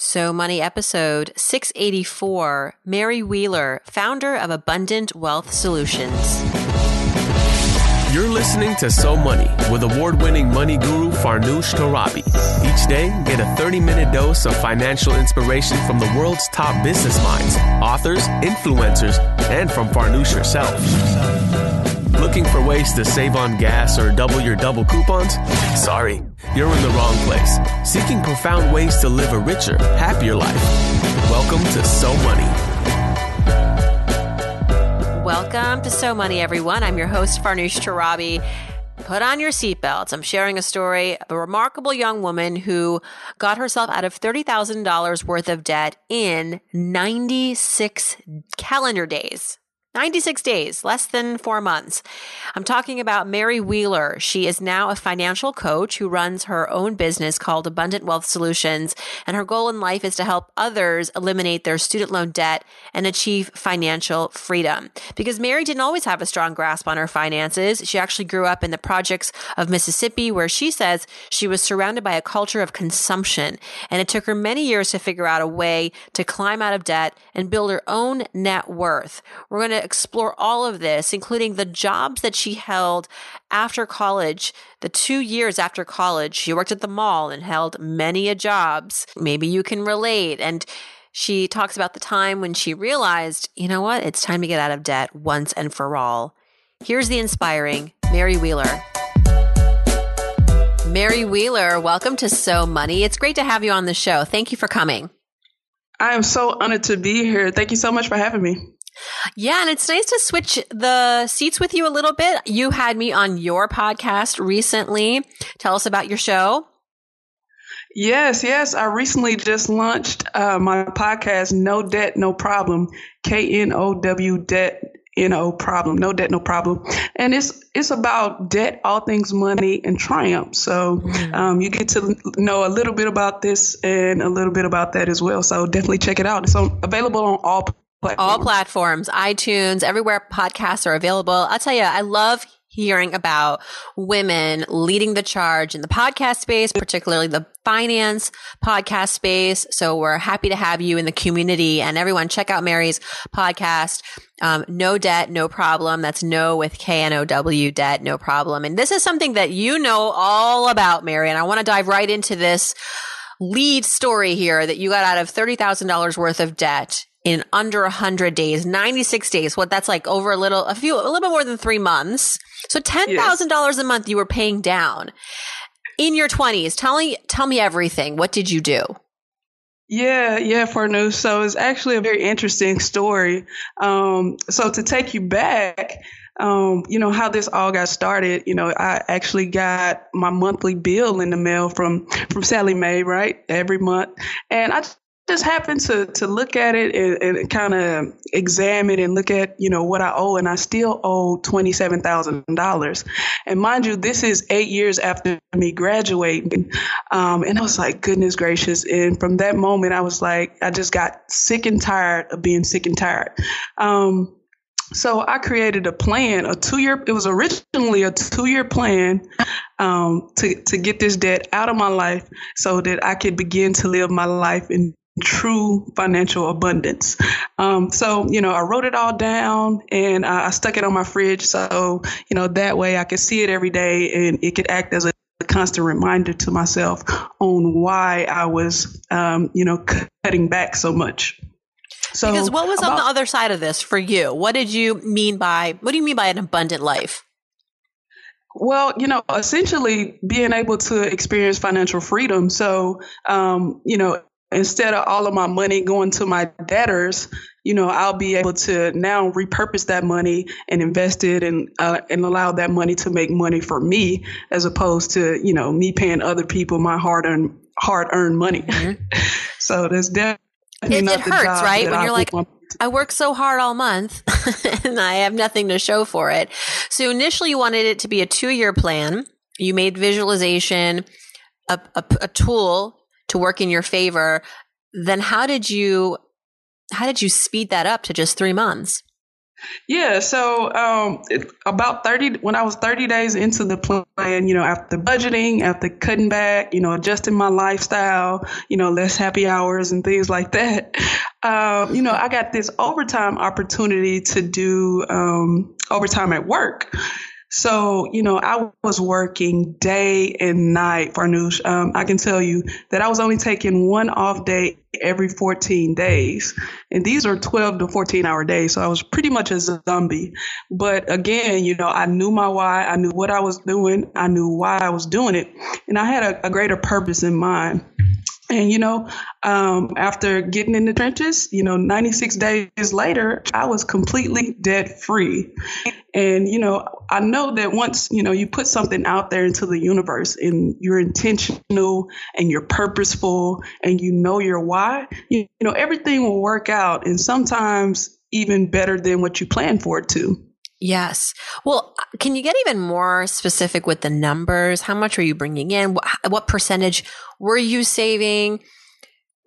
So Money episode 684 Mary Wheeler, founder of Abundant Wealth Solutions. You're listening to So Money with award winning money guru Farnoosh Torabi. Each day, get a 30 minute dose of financial inspiration from the world's top business minds, authors, influencers, and from Farnoosh herself. Looking for ways to save on gas or double your double coupons? Sorry, you're in the wrong place. Seeking profound ways to live a richer, happier life. Welcome to So Money. Welcome to So Money, everyone. I'm your host, Farnoosh Torabi. Put on your seatbelts. I'm sharing a story of a remarkable young woman who got herself out of $30,000 worth of debt in 96 calendar days. 96 days, less than four months. I'm talking about Mary Wheeler. She is now a financial coach who runs her own business called Abundant Wealth Solutions. And her goal in life is to help others eliminate their student loan debt and achieve financial freedom. Because Mary didn't always have a strong grasp on her finances. She actually grew up in the projects of Mississippi, where she says she was surrounded by a culture of consumption. And it took her many years to figure out a way to climb out of debt and build her own net worth. We're going to explore all of this, including the jobs that she held after college. The two years after college, she worked at the mall and held many a jobs. Maybe you can relate. And she talks about the time when she realized, you know what? It's time to get out of debt once and for all. Here's the inspiring Mary Wheeler. Mary Wheeler, welcome to So Money. It's great to have you on the show. Thank you for coming. I am so honored to be here. Thank you so much for having me. Yeah, and it's nice to switch the seats with you a little bit. You had me on your podcast recently. Tell us about your show. Yes, yes. I recently just launched uh, my podcast, No Debt, No Problem, K N O W Debt, no problem, no debt, no problem, and it's it's about debt, all things money, and triumph. So mm-hmm. um, you get to know a little bit about this and a little bit about that as well. So definitely check it out. It's on, available on all All platforms, iTunes, everywhere podcasts are available. I'll tell you, I love hearing about women leading the charge in the podcast space, particularly the finance podcast space. So we're happy to have you in the community and everyone check out Mary's podcast. Um, no debt, no problem. That's no with K N O W debt, no problem. And this is something that you know all about, Mary. And I want to dive right into this lead story here that you got out of $30,000 worth of debt in under 100 days, 96 days. What that's like over a little, a few, a little bit more than three months. So $10,000 yes. a month you were paying down in your 20s. Tell me, tell me everything. What did you do? Yeah, yeah, Farnoosh. So it's actually a very interesting story. Um, so to take you back, um, you know how this all got started. You know, I actually got my monthly bill in the mail from from Sallie Mae, right, every month, and I just happened to to look at it and, and kind of examine and look at you know what I owe, and I still owe twenty seven thousand dollars. And mind you, this is eight years after me graduating, um, and I was like, goodness gracious! And from that moment, I was like, I just got sick and tired of being sick and tired. Um, so I created a plan, a two year. It was originally a two year plan um, to to get this debt out of my life, so that I could begin to live my life in true financial abundance. Um, so, you know, I wrote it all down and I, I stuck it on my fridge. So, you know, that way I could see it every day and it could act as a constant reminder to myself on why I was, um, you know, cutting back so much. So, because what was about, on the other side of this for you? What did you mean by, what do you mean by an abundant life? Well, you know, essentially being able to experience financial freedom. So, um, you know, instead of all of my money going to my debtors, you know, I'll be able to now repurpose that money and invest it and uh, and allow that money to make money for me, as opposed to you know me paying other people my hard earned hard earned money. Mm-hmm. so that's definitely it, it hurts, right? When I you're like. I work so hard all month and I have nothing to show for it. So initially you wanted it to be a two year plan. You made visualization a, a, a tool to work in your favor, then how did you how did you speed that up to just three months? Yeah, so um, about 30, when I was 30 days into the plan, you know, after budgeting, after cutting back, you know, adjusting my lifestyle, you know, less happy hours and things like that, um, you know, I got this overtime opportunity to do um, overtime at work. So, you know, I was working day and night, Farnoosh. Um, I can tell you that I was only taking one off day every 14 days. And these are 12 to 14 hour days. So I was pretty much a zombie. But again, you know, I knew my why. I knew what I was doing. I knew why I was doing it. And I had a, a greater purpose in mind. And, you know, um, after getting in the trenches, you know, 96 days later, I was completely debt free. And, you know, I know that once, you know, you put something out there into the universe and you're intentional and you're purposeful and you know your why, you, you know, everything will work out and sometimes even better than what you plan for it to. Yes. Well, can you get even more specific with the numbers? How much are you bringing in? What, what percentage were you saving?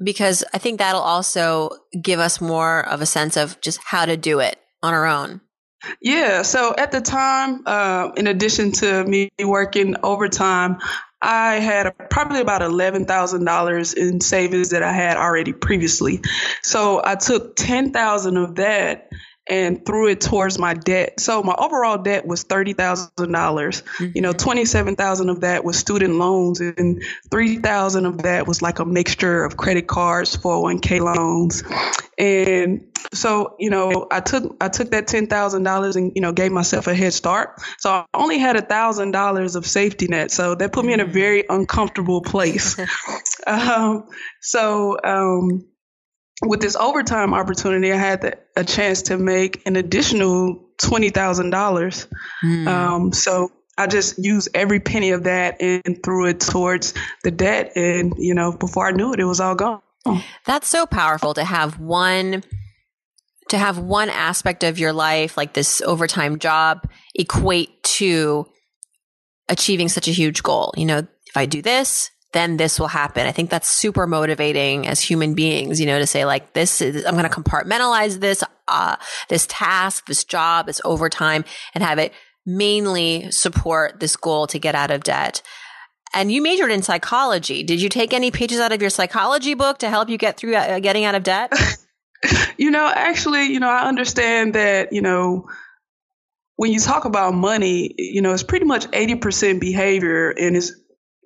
Because I think that'll also give us more of a sense of just how to do it on our own. Yeah. So at the time, uh, in addition to me working overtime, I had probably about $11,000 in savings that I had already previously. So I took 10,000 of that and threw it towards my debt. So my overall debt was thirty thousand dollars. You know, mm-hmm. twenty seven thousand of that was student loans, and three thousand of that was like a mixture of credit cards, four hundred one k loans, and so you know, I took I took that ten thousand dollars and you know gave myself a head start. So I only had a thousand dollars of safety net. So that put me in a mm-hmm. very uncomfortable place. um, so um, with this overtime opportunity, I had the, a chance to make an additional twenty thousand dollars. Mm. Um, so I just used every penny of that and threw it towards the debt, and you know, before I knew it, it was all gone. That's so powerful to have one to have one aspect of your life like this overtime job equate to achieving such a huge goal. You know, if I do this, then this will happen. I think that's super motivating as human beings, you know, to say like, this is, I'm going to compartmentalize this, uh, this task, this job, this overtime and have it mainly support this goal to get out of debt. And you majored in psychology. Did you take any pages out of your psychology book to help you get through uh, getting out of debt? you know, actually, you know, I understand that, you know, when you talk about money, you know, it's pretty much 80% behavior and it's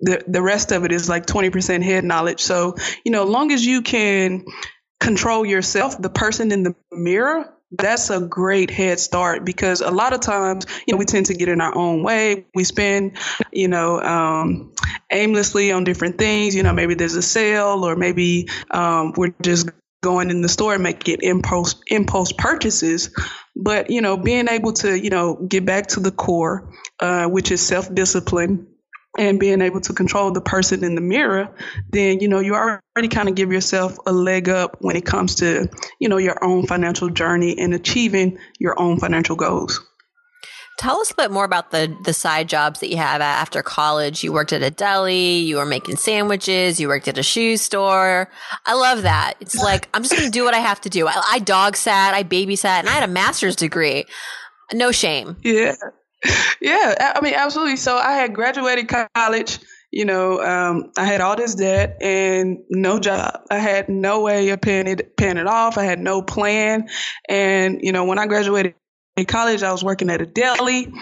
the the rest of it is like 20% head knowledge. So, you know, as long as you can control yourself, the person in the mirror, that's a great head start because a lot of times, you know, we tend to get in our own way. We spend, you know, um, aimlessly on different things. You know, maybe there's a sale or maybe um, we're just going in the store and making impulse impulse purchases. But you know, being able to you know get back to the core, uh, which is self discipline and being able to control the person in the mirror, then you know you already kind of give yourself a leg up when it comes to you know your own financial journey and achieving your own financial goals. Tell us a bit more about the the side jobs that you have after college. You worked at a deli, you were making sandwiches, you worked at a shoe store. I love that. It's like I'm just going to do what I have to do. I, I dog sat, I babysat, and I had a master's degree. No shame. Yeah yeah, I mean, absolutely. So I had graduated college. You know, um, I had all this debt and no job. I had no way of paying it, paying it off. I had no plan. And you know, when I graduated in college, I was working at a deli,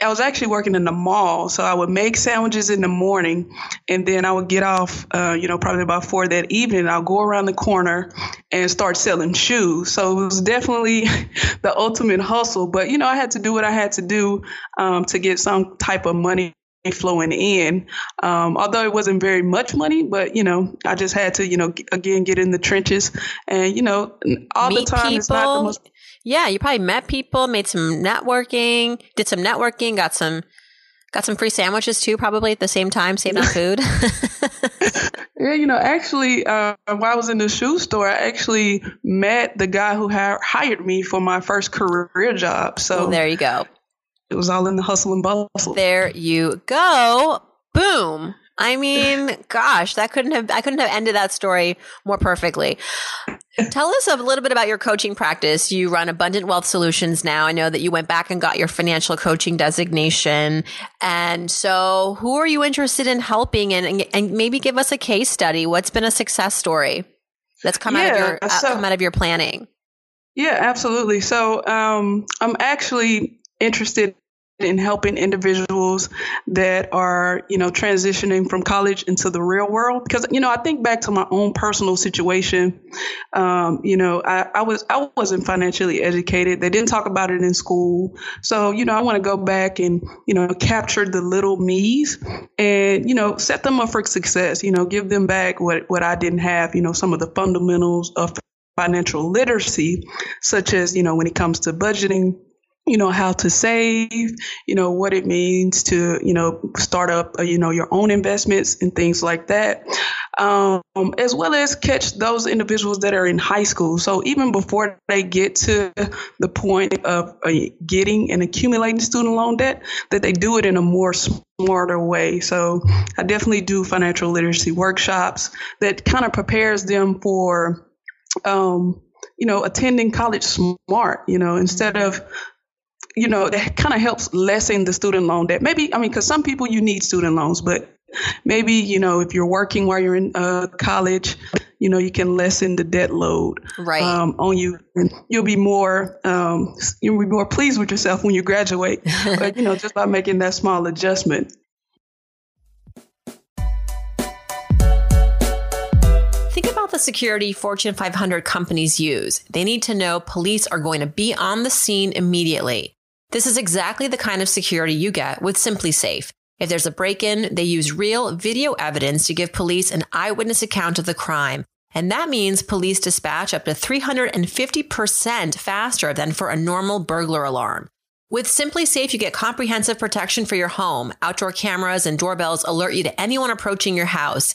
I was actually working in the mall, so I would make sandwiches in the morning, and then I would get off, uh, you know, probably about four that evening. I'll go around the corner and start selling shoes. So it was definitely the ultimate hustle. But you know, I had to do what I had to do um, to get some type of money flowing in. Um, although it wasn't very much money, but you know, I just had to, you know, again get in the trenches, and you know, all Meet the time people. it's not the most yeah, you probably met people, made some networking, did some networking, got some got some free sandwiches too, probably at the same time, saving on food. yeah, you know, actually, uh, while I was in the shoe store, I actually met the guy who ha- hired me for my first career job. So well, there you go. It was all in the hustle and bustle. There you go. Boom. I mean, gosh, that couldn't have I couldn't have ended that story more perfectly. Tell us a little bit about your coaching practice. You run Abundant Wealth Solutions now. I know that you went back and got your financial coaching designation. And so, who are you interested in helping? And, and maybe give us a case study. What's been a success story that's come yeah, out of your uh, so, come out of your planning? Yeah, absolutely. So, um, I'm actually interested in helping individuals that are, you know, transitioning from college into the real world. Because, you know, I think back to my own personal situation. Um, you know, I, I was I wasn't financially educated. They didn't talk about it in school. So, you know, I want to go back and, you know, capture the little me's and, you know, set them up for success, you know, give them back what, what I didn't have, you know, some of the fundamentals of financial literacy, such as, you know, when it comes to budgeting, you know how to save you know what it means to you know start up uh, you know your own investments and things like that. Um, as well as catch those individuals that are in high school. So even before they get to the point of uh, getting and accumulating student loan debt that they do it in a more smarter way. So i definitely do financial literacy workshops that kind of prepares them for um, you know, attending college smart, you know, instead of you know, that kind of helps lessen the student loan debt. Maybe, I mean, because some people you need student loans, but maybe, you know, if you're working while you're in uh, college, you know, you can lessen the debt load right. um, on you. And you'll be more, um, you'll be more pleased with yourself when you graduate, but, you know, just by making that small adjustment. Think about the security Fortune 500 companies use. They need to know police are going to be on the scene immediately. This is exactly the kind of security you get with SimpliSafe. If there's a break in, they use real video evidence to give police an eyewitness account of the crime. And that means police dispatch up to 350% faster than for a normal burglar alarm. With SimpliSafe, you get comprehensive protection for your home. Outdoor cameras and doorbells alert you to anyone approaching your house.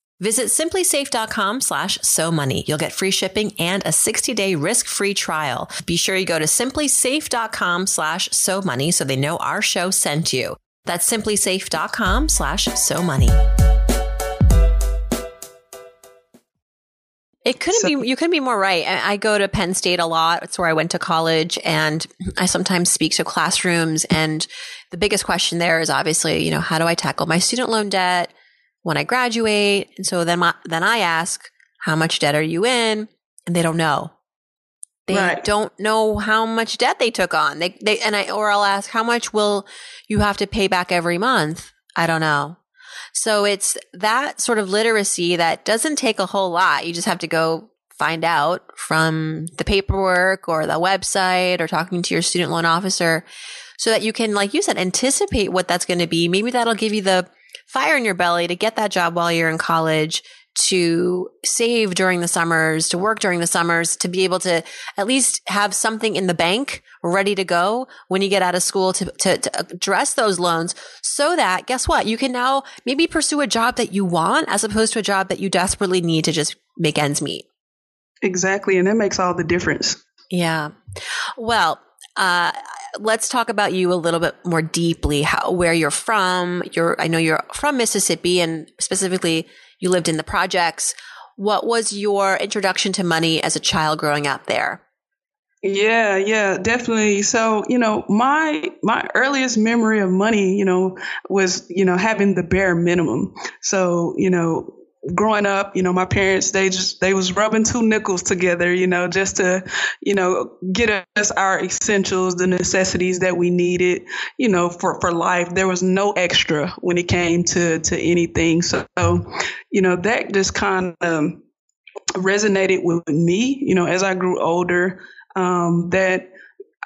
Visit simplisafe.com slash so money. You'll get free shipping and a 60 day risk free trial. Be sure you go to simplisafe.com slash so money so they know our show sent you. That's simplisafe.com slash so money. It couldn't so, be, you couldn't be more right. I go to Penn State a lot. It's where I went to college and I sometimes speak to classrooms. And the biggest question there is obviously, you know, how do I tackle my student loan debt? When I graduate. And so then, my, then I ask, how much debt are you in? And they don't know. They right. don't know how much debt they took on. They, they, and I, or I'll ask, how much will you have to pay back every month? I don't know. So it's that sort of literacy that doesn't take a whole lot. You just have to go find out from the paperwork or the website or talking to your student loan officer so that you can, like you said, anticipate what that's going to be. Maybe that'll give you the fire in your belly to get that job while you're in college, to save during the summers, to work during the summers, to be able to at least have something in the bank ready to go when you get out of school to, to, to, address those loans so that guess what? You can now maybe pursue a job that you want as opposed to a job that you desperately need to just make ends meet. Exactly. And that makes all the difference. Yeah. Well, uh, let's talk about you a little bit more deeply. How, where you're from? You're, I know you're from Mississippi, and specifically, you lived in the projects. What was your introduction to money as a child growing up there? Yeah, yeah, definitely. So, you know, my my earliest memory of money, you know, was, you know, having the bare minimum. So, you know, growing up, you know, my parents they just they was rubbing two nickels together, you know, just to, you know, get us our essentials, the necessities that we needed, you know, for for life. There was no extra when it came to to anything. So, you know, that just kind of resonated with me, you know, as I grew older. Um, that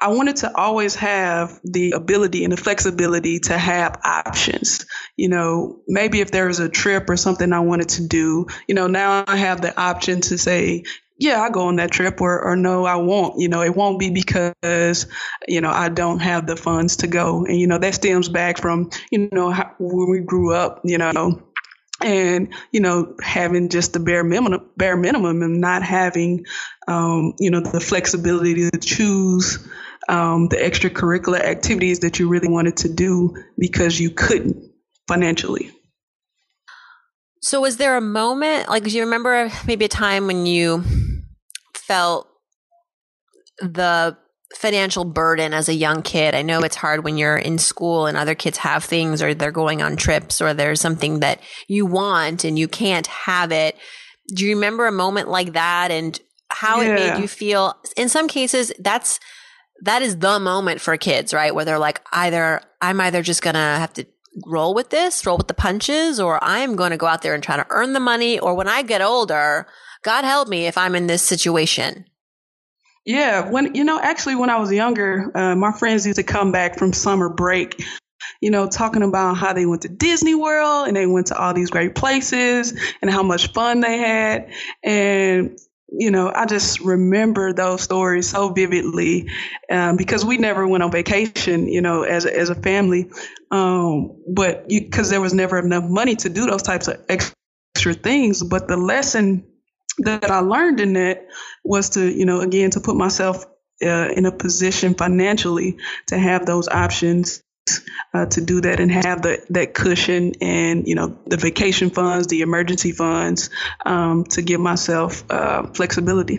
I wanted to always have the ability and the flexibility to have options. You know, maybe if there was a trip or something I wanted to do, you know, now I have the option to say, yeah, I go on that trip or, or no, I won't. You know, it won't be because, you know, I don't have the funds to go. And, you know, that stems back from, you know, how, when we grew up, you know, and you know having just the bare minimum bare minimum and not having um, you know the flexibility to choose um, the extracurricular activities that you really wanted to do because you couldn't financially so was there a moment like do you remember maybe a time when you felt the financial burden as a young kid. I know it's hard when you're in school and other kids have things or they're going on trips or there's something that you want and you can't have it. Do you remember a moment like that and how yeah. it made you feel? In some cases, that's that is the moment for kids, right? Where they're like, either I'm either just gonna have to roll with this, roll with the punches, or I'm going to go out there and try to earn the money. Or when I get older, God help me if I'm in this situation. Yeah, when you know, actually, when I was younger, uh, my friends used to come back from summer break, you know, talking about how they went to Disney World and they went to all these great places and how much fun they had. And you know, I just remember those stories so vividly um, because we never went on vacation, you know, as a, as a family. Um, but because there was never enough money to do those types of extra things. But the lesson that I learned in that was to, you know, again, to put myself uh, in a position financially to have those options uh, to do that and have the, that cushion and, you know, the vacation funds, the emergency funds um, to give myself uh, flexibility.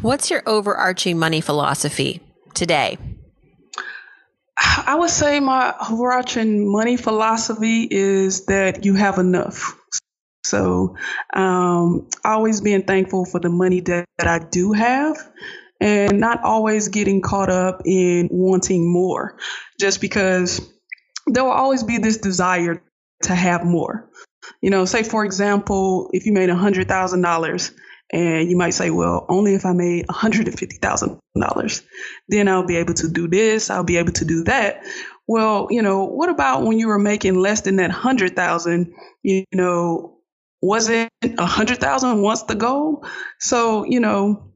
What's your overarching money philosophy today? I would say my overarching money philosophy is that you have enough. So, um, always being thankful for the money that, that I do have and not always getting caught up in wanting more just because there will always be this desire to have more. You know, say for example, if you made $100,000 and you might say, well, only if I made $150,000, then I'll be able to do this, I'll be able to do that. Well, you know, what about when you were making less than that 100,000, you know, wasn't a hundred thousand once the goal. So, you know,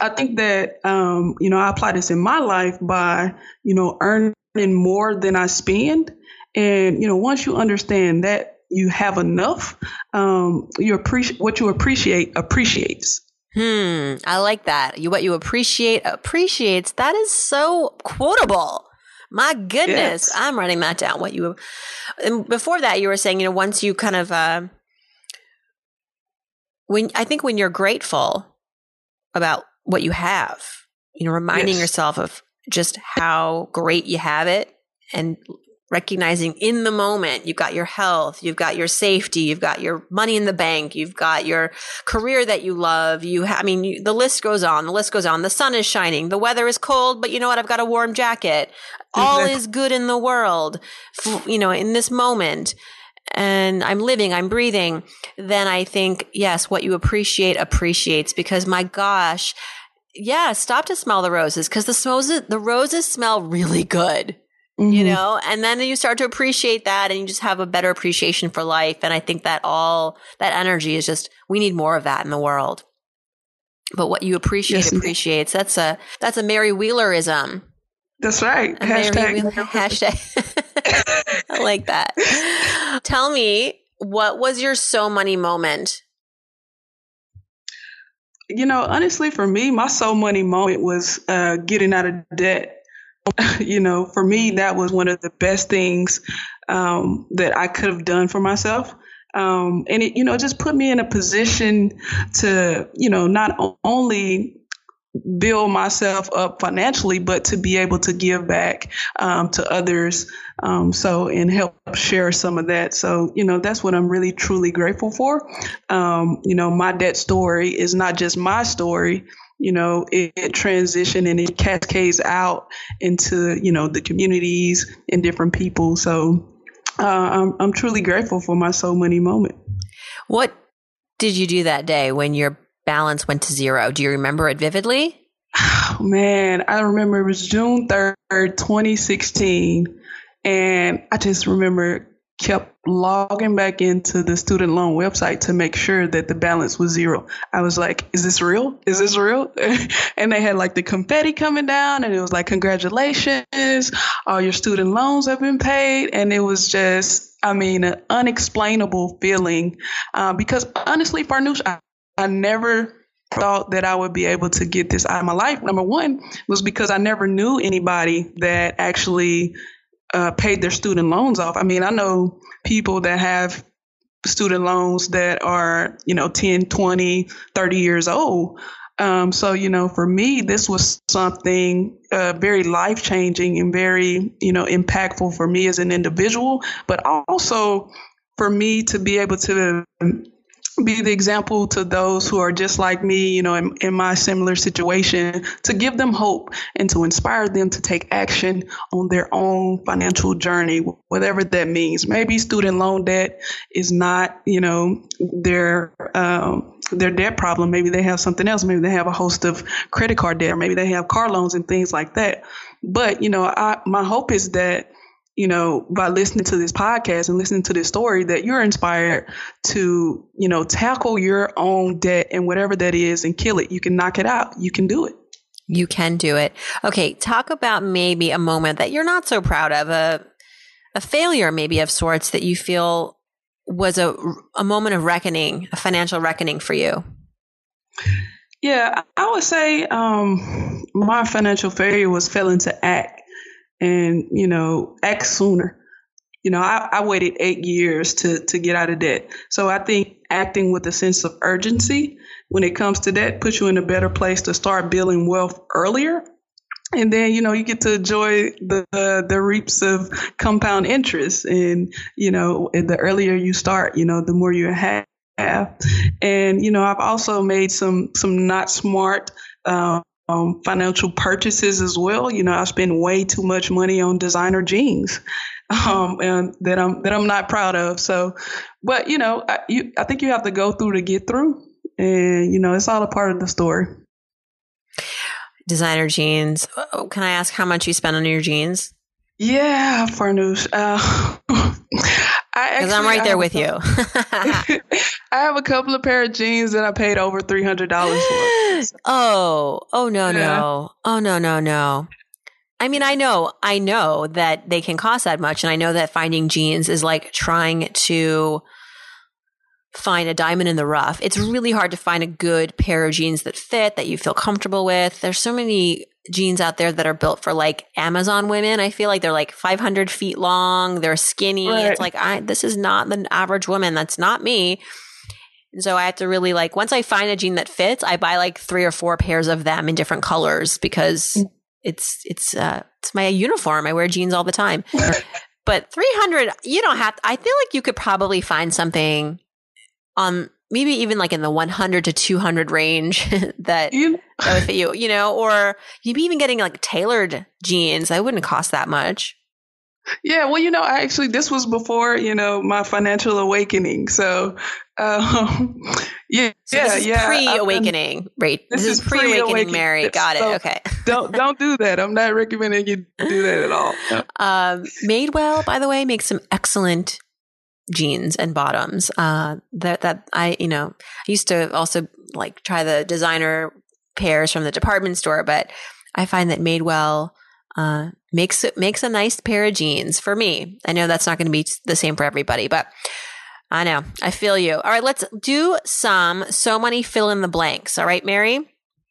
I think that um, you know, I apply this in my life by, you know, earning more than I spend. And, you know, once you understand that you have enough, um, you appreciate what you appreciate appreciates. Hmm. I like that. You what you appreciate appreciates. That is so quotable. My goodness, yes. I'm writing that down. What you and before that, you were saying, you know, once you kind of uh, when I think when you're grateful about what you have, you know, reminding yes. yourself of just how great you have it and recognizing in the moment you've got your health, you've got your safety, you've got your money in the bank, you've got your career that you love. You, ha- I mean, you, the list goes on. The list goes on. The sun is shining. The weather is cold, but you know what? I've got a warm jacket. All is good in the world. You know, in this moment and I'm living, I'm breathing, then I think, yes, what you appreciate appreciates because my gosh, yeah, stop to smell the roses because the roses, the roses smell really good. Mm-hmm. You know, and then you start to appreciate that and you just have a better appreciation for life. And I think that all that energy is just, we need more of that in the world. But what you appreciate yes, appreciates. That's a, that's a Mary Wheelerism. That's right. A hashtag. Wheeler, hashtag. Like that. Tell me, what was your so money moment? You know, honestly, for me, my so money moment was uh, getting out of debt. you know, for me, that was one of the best things um, that I could have done for myself. Um, and it, you know, just put me in a position to, you know, not only build myself up financially, but to be able to give back um, to others. Um, so, and help share some of that. So, you know, that's what I'm really truly grateful for. Um, you know, my debt story is not just my story. You know, it, it transitioned and it cascades out into, you know, the communities and different people. So, uh, I'm, I'm truly grateful for my so money moment. What did you do that day when your balance went to zero. Do you remember it vividly? Oh, man, I remember it was June 3rd, 2016. And I just remember kept logging back into the student loan website to make sure that the balance was zero. I was like, is this real? Is this real? and they had like the confetti coming down and it was like, congratulations, all your student loans have been paid. And it was just, I mean, an unexplainable feeling. Uh, because honestly, Farnoosh, I, I never thought that I would be able to get this out of my life. Number one was because I never knew anybody that actually uh, paid their student loans off. I mean, I know people that have student loans that are, you know, 10, 20, 30 years old. Um, so, you know, for me, this was something uh, very life changing and very, you know, impactful for me as an individual, but also for me to be able to be the example to those who are just like me, you know, in, in, my similar situation, to give them hope and to inspire them to take action on their own financial journey, whatever that means. Maybe student loan debt is not, you know, their um, their debt problem. Maybe they have something else. Maybe they have a host of credit card debt, or maybe they have car loans and things like that. But you know, I, my hope is that you know, by listening to this podcast and listening to this story, that you're inspired to, you know, tackle your own debt and whatever that is and kill it. You can knock it out. You can do it. You can do it. Okay. Talk about maybe a moment that you're not so proud of, a, a failure maybe of sorts that you feel was a, a moment of reckoning, a financial reckoning for you. Yeah, I would say um, my financial failure was failing to act and you know act sooner. You know I, I, waited eight years to to get out of debt. So i think acting with a sense of urgency when it comes to debt puts you in a better place to start building wealth earlier. And then you know you get to enjoy the the, the reaps of compound interest. And you know the earlier you start you know the more you have. And you know i've also made some some not smart um, um, financial purchases as well. You know, I spend way too much money on designer jeans, um, and that I'm that I'm not proud of. So, but you know, I, you, I think you have to go through to get through, and you know, it's all a part of the story. Designer jeans. Oh, can I ask how much you spend on your jeans? Yeah, Farnoosh. Uh, because I'm right there with you. I have a couple of pair of jeans that I paid over three hundred dollars for. oh, oh no, yeah. no, oh no, no, no. I mean, I know, I know that they can cost that much, and I know that finding jeans is like trying to find a diamond in the rough. It's really hard to find a good pair of jeans that fit that you feel comfortable with. There's so many jeans out there that are built for like Amazon women. I feel like they're like 500 feet long. They're skinny. Right. It's like, I, this is not the average woman. That's not me. And so I have to really like, once I find a jean that fits, I buy like three or four pairs of them in different colors because mm. it's, it's, uh, it's my uniform. I wear jeans all the time. but 300, you don't have to, I feel like you could probably find something on maybe even like in the 100 to 200 range that, you, that would fit you, you know, or maybe even getting like tailored jeans. That wouldn't cost that much. Yeah, well, you know, I actually, this was before you know my financial awakening. So, um, yeah, so yeah, yeah. Pre-awakening, right? This, this is pre-awakening, Mary. Got it. So okay. don't don't do that. I'm not recommending you do that at all. No. Um, Madewell, by the way, makes some excellent jeans and bottoms. Uh, that that I you know I used to also like try the designer pairs from the department store, but I find that Madewell uh, makes makes a nice pair of jeans for me. I know that's not going to be the same for everybody, but I know I feel you. All right, let's do some so many fill in the blanks. All right, Mary.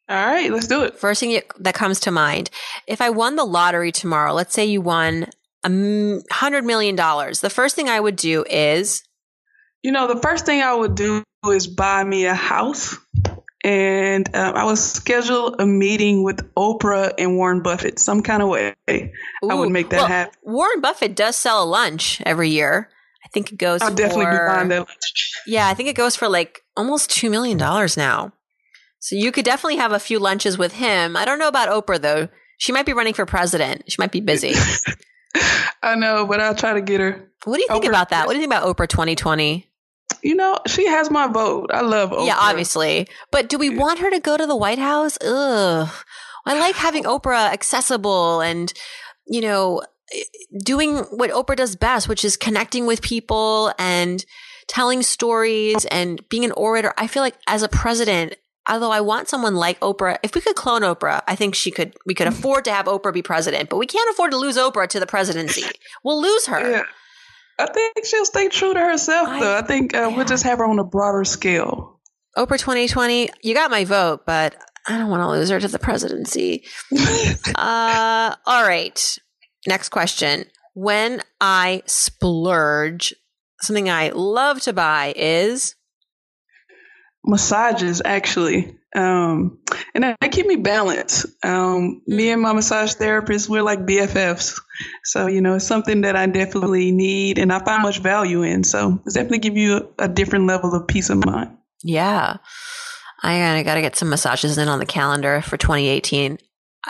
All right, let's do it. First thing that comes to mind: if I won the lottery tomorrow, let's say you won hundred million dollars, the first thing I would do is, you know, the first thing I would do is buy me a house, and um, I would schedule a meeting with Oprah and Warren Buffett some kind of way. Ooh, I would make that well, happen. Warren Buffett does sell a lunch every year. I think it goes. I'll for, definitely be buying that lunch. Yeah, I think it goes for like almost two million dollars now. So you could definitely have a few lunches with him. I don't know about Oprah though. She might be running for president. She might be busy. I know, but I'll try to get her. What do you think Oprah, about that? What do you think about Oprah 2020? You know, she has my vote. I love Oprah. Yeah, obviously. But do we want her to go to the White House? Ugh. I like having Oprah accessible and, you know, eh, doing what Oprah does best, which is connecting with people and telling stories and being an orator. I feel like as a president, although I want someone like Oprah, if we could clone Oprah, I think she could, we could afford to have Oprah be president, but we can't afford to lose Oprah to the presidency. We'll lose her. Yeah. I think she'll stay true to herself, I, though. I think uh, yeah. we'll just have her on a broader scale. Oprah 2020, you got my vote, but I don't want to lose her to the presidency. uh, all right. Next question. When I splurge, something I love to buy is massages actually. Um, and they keep me balanced. Um, me and my massage therapist we're like bffs so you know it's something that i definitely need and i find much value in. So it's definitely give you a, a different level of peace of mind. Yeah. I gotta get some massages in on the calendar for 2018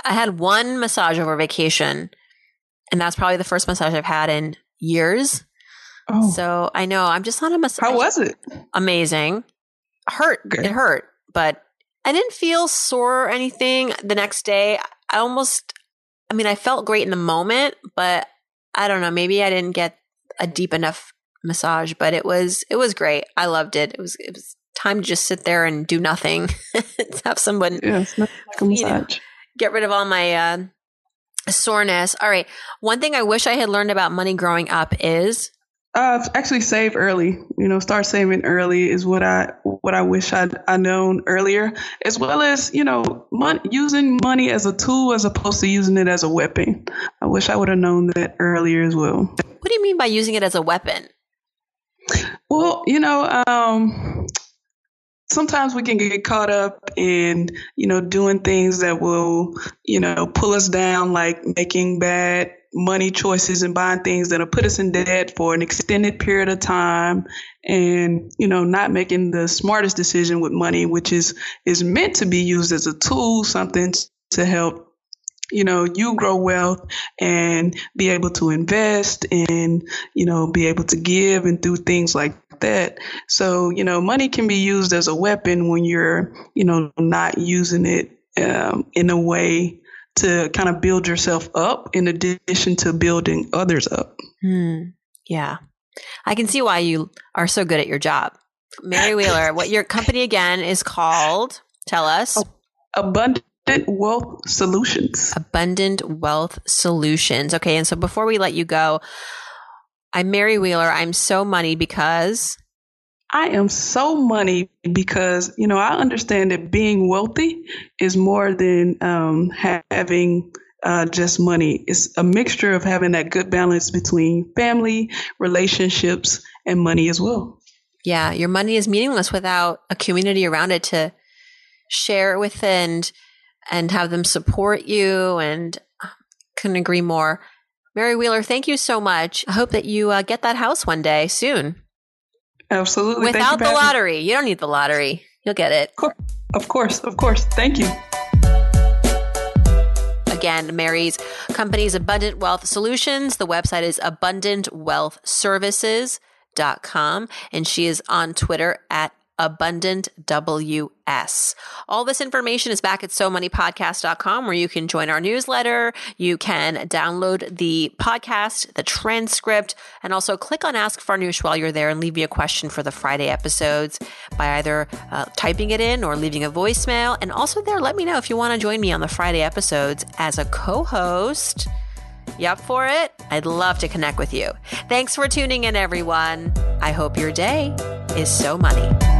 i had one massage over vacation and that's probably the first massage i've had in years. Oh. So I know I'm just on a massage. How was it? Amazing hurt. Okay. It hurt, but I didn't feel sore or anything the next day. I almost, I mean, I felt great in the moment, but I don't know. Maybe I didn't get a deep enough massage, but it was, it was great. I loved it. It was, it was time to just sit there and do nothing. have someone, yes, like. Know, get rid of all my, uh, soreness. All right. One thing I wish I had learned about money growing up is uh, actually save early. You know, start saving early is what I what I wish I'd I known earlier, as well as you know, money, using money as a tool as opposed to using it as a weapon. I wish I would have known that earlier as well. What do you mean by using it as a weapon? Well, you know, um, sometimes we can get caught up in you know doing things that will you know pull us down, like making bad money choices and buying things that'll put us in debt for an extended period of time and you know not making the smartest decision with money which is is meant to be used as a tool something to help you know you grow wealth and be able to invest and you know be able to give and do things like that. So you know money can be used as a weapon when you're you know not using it um, in a way to kind of build yourself up in addition to building others up. Hmm. Yeah. I can see why you are so good at your job. Mary Wheeler, what your company again is called? Tell us. Abundant Wealth Solutions. Abundant Wealth Solutions. Okay. And so before we let you go, I'm Mary Wheeler. I'm so money because I am so money because, you know, I understand that being wealthy is more than um, having uh, just money. It's a mixture of having that good balance between family, relationships, and money as well. Yeah, your money is meaningless without a community around it to share with and and have them support you. And uh, couldn't agree more. Mary Wheeler, thank you so much. I hope that you uh, get that house one day soon. Absolutely. Without the lottery. You don't need the lottery. You'll get it. Of course. Of course. Thank you. Again, Mary's company's Abundant Wealth Solutions. The website is abundantwealthservices.com and she is on Twitter at Abundant WS. All this information is back at SoMoneyPodcast.com where you can join our newsletter. You can download the podcast, the transcript, and also click on Ask Farnoosh while you're there and leave me a question for the Friday episodes by either uh, typing it in or leaving a voicemail. And also there, let me know if you want to join me on the Friday episodes as a co-host. Up for it? I'd love to connect with you. Thanks for tuning in, everyone. I hope your day is so money.